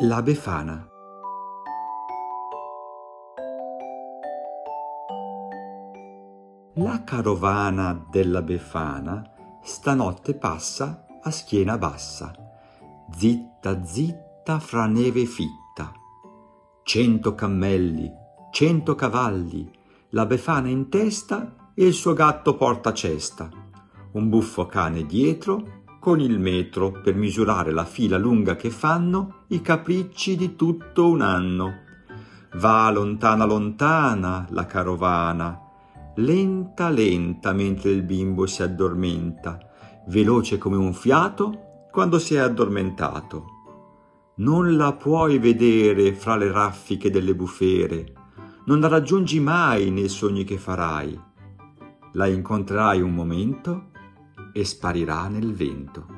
La Befana La carovana della Befana stanotte passa a schiena bassa, zitta zitta fra neve fitta. Cento cammelli, cento cavalli, la Befana in testa e il suo gatto porta cesta, un buffo cane dietro con il metro per misurare la fila lunga che fanno i capricci di tutto un anno. Va lontana lontana la carovana, lenta lenta mentre il bimbo si addormenta, veloce come un fiato quando si è addormentato. Non la puoi vedere fra le raffiche delle bufere, non la raggiungi mai nei sogni che farai. La incontrerai un momento e sparirà nel vento.